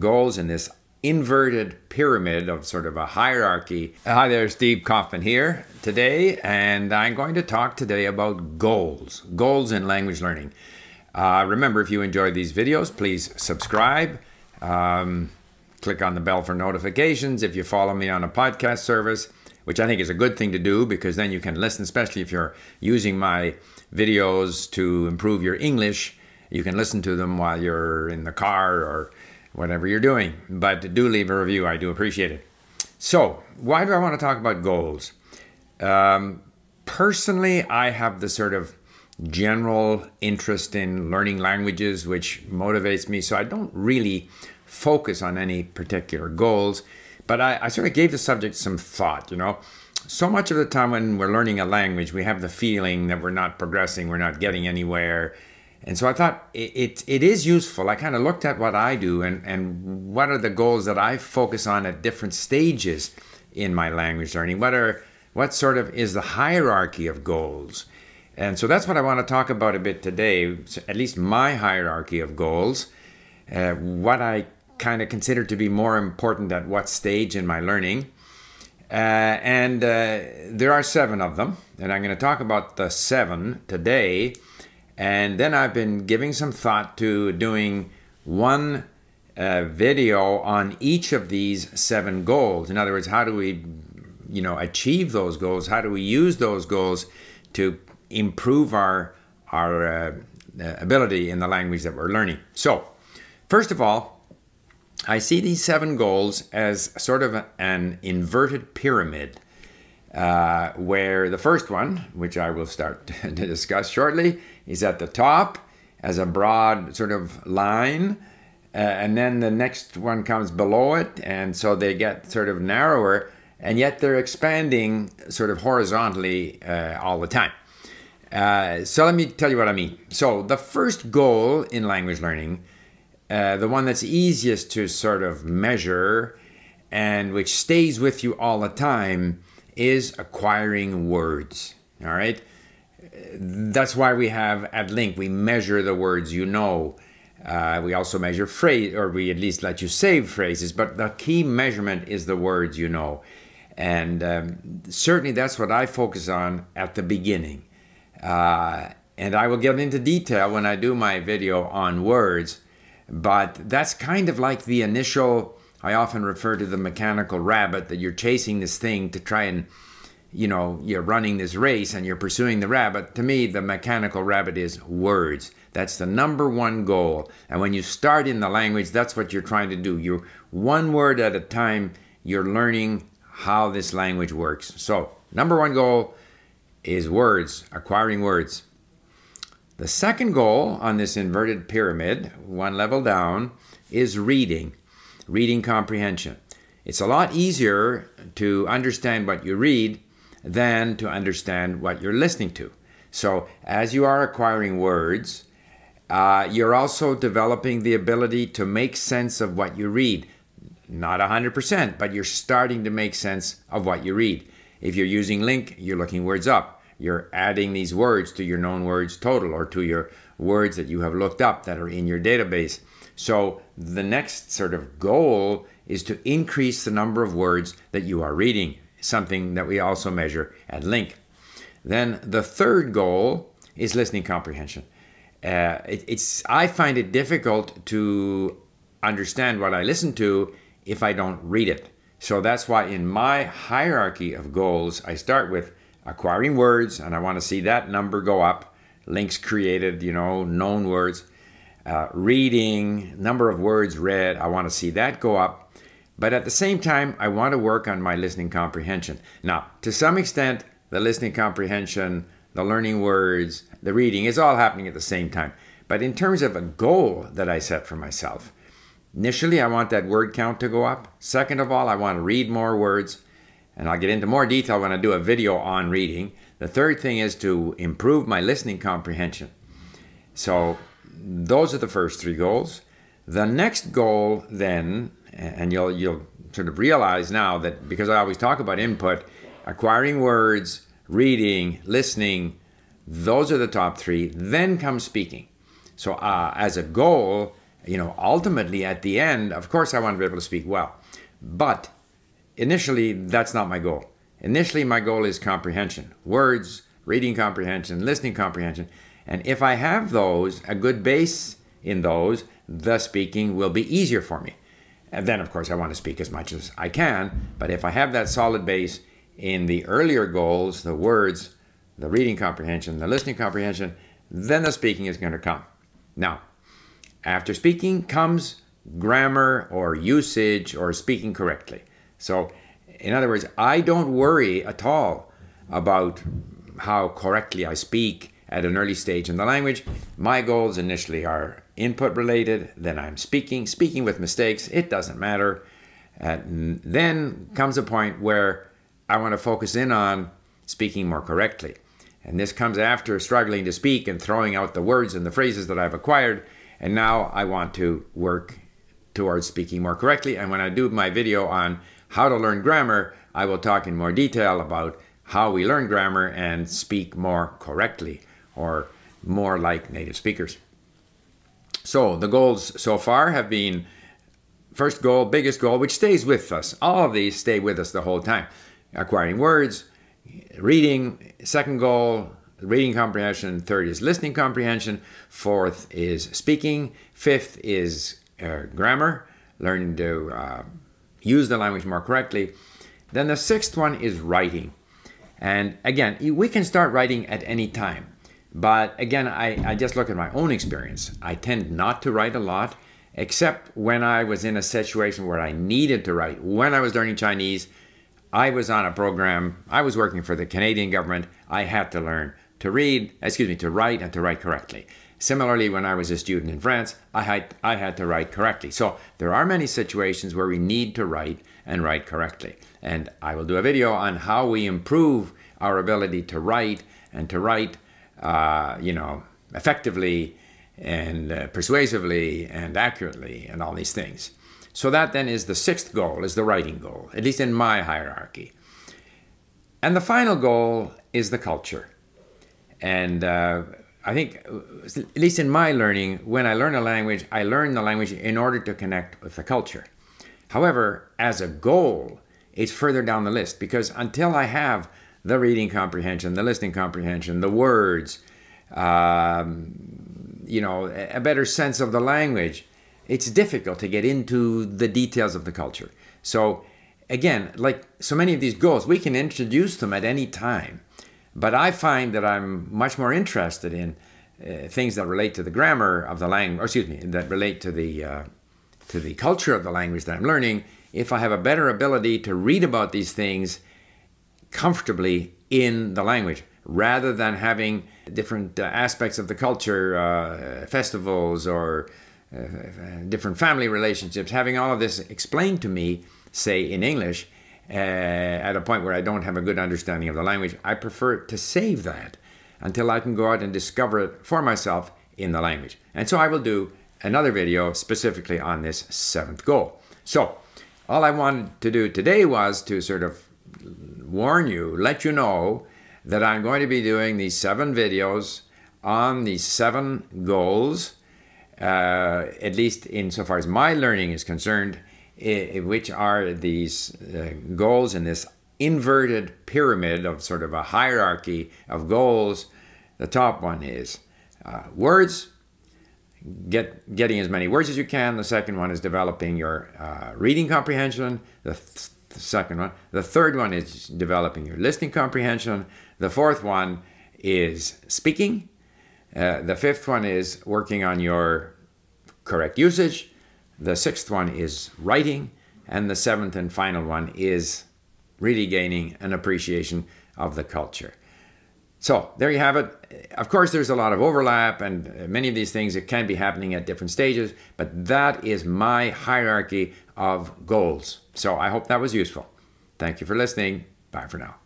goals in this inverted pyramid of sort of a hierarchy. Hi there, Steve Kaufmann here today, and I'm going to talk today about goals, goals in language learning. Uh, remember, if you enjoy these videos, please subscribe. Um, click on the bell for notifications. If you follow me on a podcast service, which I think is a good thing to do because then you can listen, especially if you're using my videos to improve your English. You can listen to them while you're in the car or whatever you're doing. But do leave a review, I do appreciate it. So, why do I want to talk about goals? Um, personally, I have the sort of general interest in learning languages, which motivates me. So, I don't really focus on any particular goals, but I, I sort of gave the subject some thought, you know. So much of the time when we're learning a language, we have the feeling that we're not progressing, we're not getting anywhere, and so I thought it, it, it is useful. I kind of looked at what I do and, and what are the goals that I focus on at different stages in my language learning. What are what sort of is the hierarchy of goals? And so that's what I want to talk about a bit today, at least my hierarchy of goals, uh, what I kind of consider to be more important at what stage in my learning. Uh, and uh, there are seven of them, and I'm going to talk about the seven today and then I've been giving some thought to doing one uh, video on each of these seven goals. In other words, how do we, you know, achieve those goals? How do we use those goals to improve our our uh, uh ability in the language that we're learning? So, first of all, I see these seven goals as sort of an inverted pyramid. Uh, where the first one, which I will start to discuss shortly, is at the top as a broad sort of line. Uh, and then the next one comes below it, and so they get sort of narrower, and yet they're expanding sort of horizontally uh, all the time. Uh, so let me tell you what I mean. So the first goal in language learning, uh, the one that's easiest to sort of measure and which stays with you all the time, is acquiring words. All right that's why we have at LingQ, we measure the words you know. Uh, we also measure phrase, or we at least let you save phrases, but the key measurement is the words you know. And um, certainly that's what I focus on at the beginning. Uh, and I will get into detail when I do my video on words, but that's kind of like the initial, I often refer to the mechanical rabbit that you're chasing this thing to try and you know, you're running this race and you're pursuing the rabbit. To me, the mechanical rabbit is words. That's the number one goal. And when you start in the language, that's what you're trying to do. You're one word at a time, you're learning how this language works. So, number one goal is words, acquiring words. The second goal on this inverted pyramid, one level down, is reading, reading comprehension. It's a lot easier to understand what you read than to understand what you're listening to. So, as you are acquiring words, uh, you're also developing the ability to make sense of what you read. Not 100%, but you're starting to make sense of what you read. If you're using LingQ, you're looking words up. You're adding these words to your known words total or to your words that you have looked up that are in your database. So, the next sort of goal is to increase the number of words that you are reading something that we also measure at LingQ. Then the third goal is listening comprehension. Uh, it, it's I find it difficult to understand what I listen to if I don't read it. So that's why in my hierarchy of goals, I start with acquiring words, and I want to see that number go up. LingQs created, you know, known words. Uh, reading, number of words read, I want to see that go up. But at the same time, I want to work on my listening comprehension. Now, to some extent, the listening comprehension, the learning words, the reading is all happening at the same time. But in terms of a goal that I set for myself, initially I want that word count to go up. Second of all, I want to read more words. And I'll get into more detail when I do a video on reading. The third thing is to improve my listening comprehension. So, those are the first three goals. The next goal then and you'll you'll sort of realize now that because I always talk about input, acquiring words, reading, listening, those are the top three. Then comes speaking. So uh, as a goal, you know, ultimately at the end, of course, I want to be able to speak well. But initially, that's not my goal. Initially, my goal is comprehension words, reading comprehension, listening comprehension. And if I have those, a good base in those, the speaking will be easier for me. And then, of course, I want to speak as much as I can. But if I have that solid base in the earlier goals, the words, the reading comprehension, the listening comprehension, then the speaking is going to come. Now, after speaking comes grammar or usage or speaking correctly. So, in other words, I don't worry at all about how correctly I speak at an early stage in the language. My goals initially are input related, then I'm speaking, speaking with mistakes, it doesn't matter. Then comes a point where I want to focus in on speaking more correctly. And this comes after struggling to speak and throwing out the words and the phrases that I've acquired. And now I want to work towards speaking more correctly. And when I do my video on how to learn grammar, I will talk in more detail about how we learn grammar and speak more correctly or more like native speakers. So the goals so far have been first goal, biggest goal, which stays with us. All of these stay with us the whole time. Acquiring words, reading, second goal, reading comprehension. Third is listening comprehension. Fourth is speaking. Fifth is uh, grammar, learning to uh, use the language more correctly. Then the sixth one is writing. And again, we can start writing at any time. But again, I, I just look at my own experience. I tend not to write a lot, except when I was in a situation where I needed to write. When I was learning Chinese, I was on a program, I was working for the Canadian government. I had to learn to read, excuse me, to write and to write correctly. Similarly, when I was a student in France, I had, I had to write correctly. So there are many situations where we need to write and write correctly. And I will do a video on how we improve our ability to write and to write uh, you know, effectively and uh, persuasively and accurately and all these things. So that then is the sixth goal, is the writing goal, at least in my hierarchy. And the final goal is the culture. And uh, I think, at least in my learning, when I learn a language, I learn the language in order to connect with the culture. However, as a goal, it's further down the list because until I have the reading comprehension, the listening comprehension, the words, um, you know, a better sense of the language. It's difficult to get into the details of the culture. So, again, like so many of these goals, we can introduce them at any time. But I find that I'm much more interested in uh, things that relate to the grammar of the language, excuse me, that relate to the uh, to the culture of the language that I'm learning. If I have a better ability to read about these things comfortably in the language rather than having different uh, aspects of the culture, uh, festivals, or uh, different family relationships, having all of this explained to me, say in English, uh, at a point where I don't have a good understanding of the language, I prefer to save that until I can go out and discover it for myself in the language. And so I will do another video specifically on this seventh goal. So, all I wanted to do today was to sort of warn you, let you know that I'm going to be doing these seven videos on these seven goals, uh, at least insofar as my learning is concerned, which are these uh, goals in this inverted pyramid of sort of a hierarchy of goals. The top one is uh, words, get getting as many words as you can. The second one is developing your uh, reading comprehension. The th- the second one. The third one is developing your listening comprehension. The fourth one is speaking. Uh, the fifth one is working on your correct usage. The sixth one is writing. And the seventh and final one is really gaining an appreciation of the culture. So there you have it. Of course, there's a lot of overlap, and many of these things it can be happening at different stages, but that is my hierarchy of goals. So I hope that was useful. Thank you for listening. Bye for now.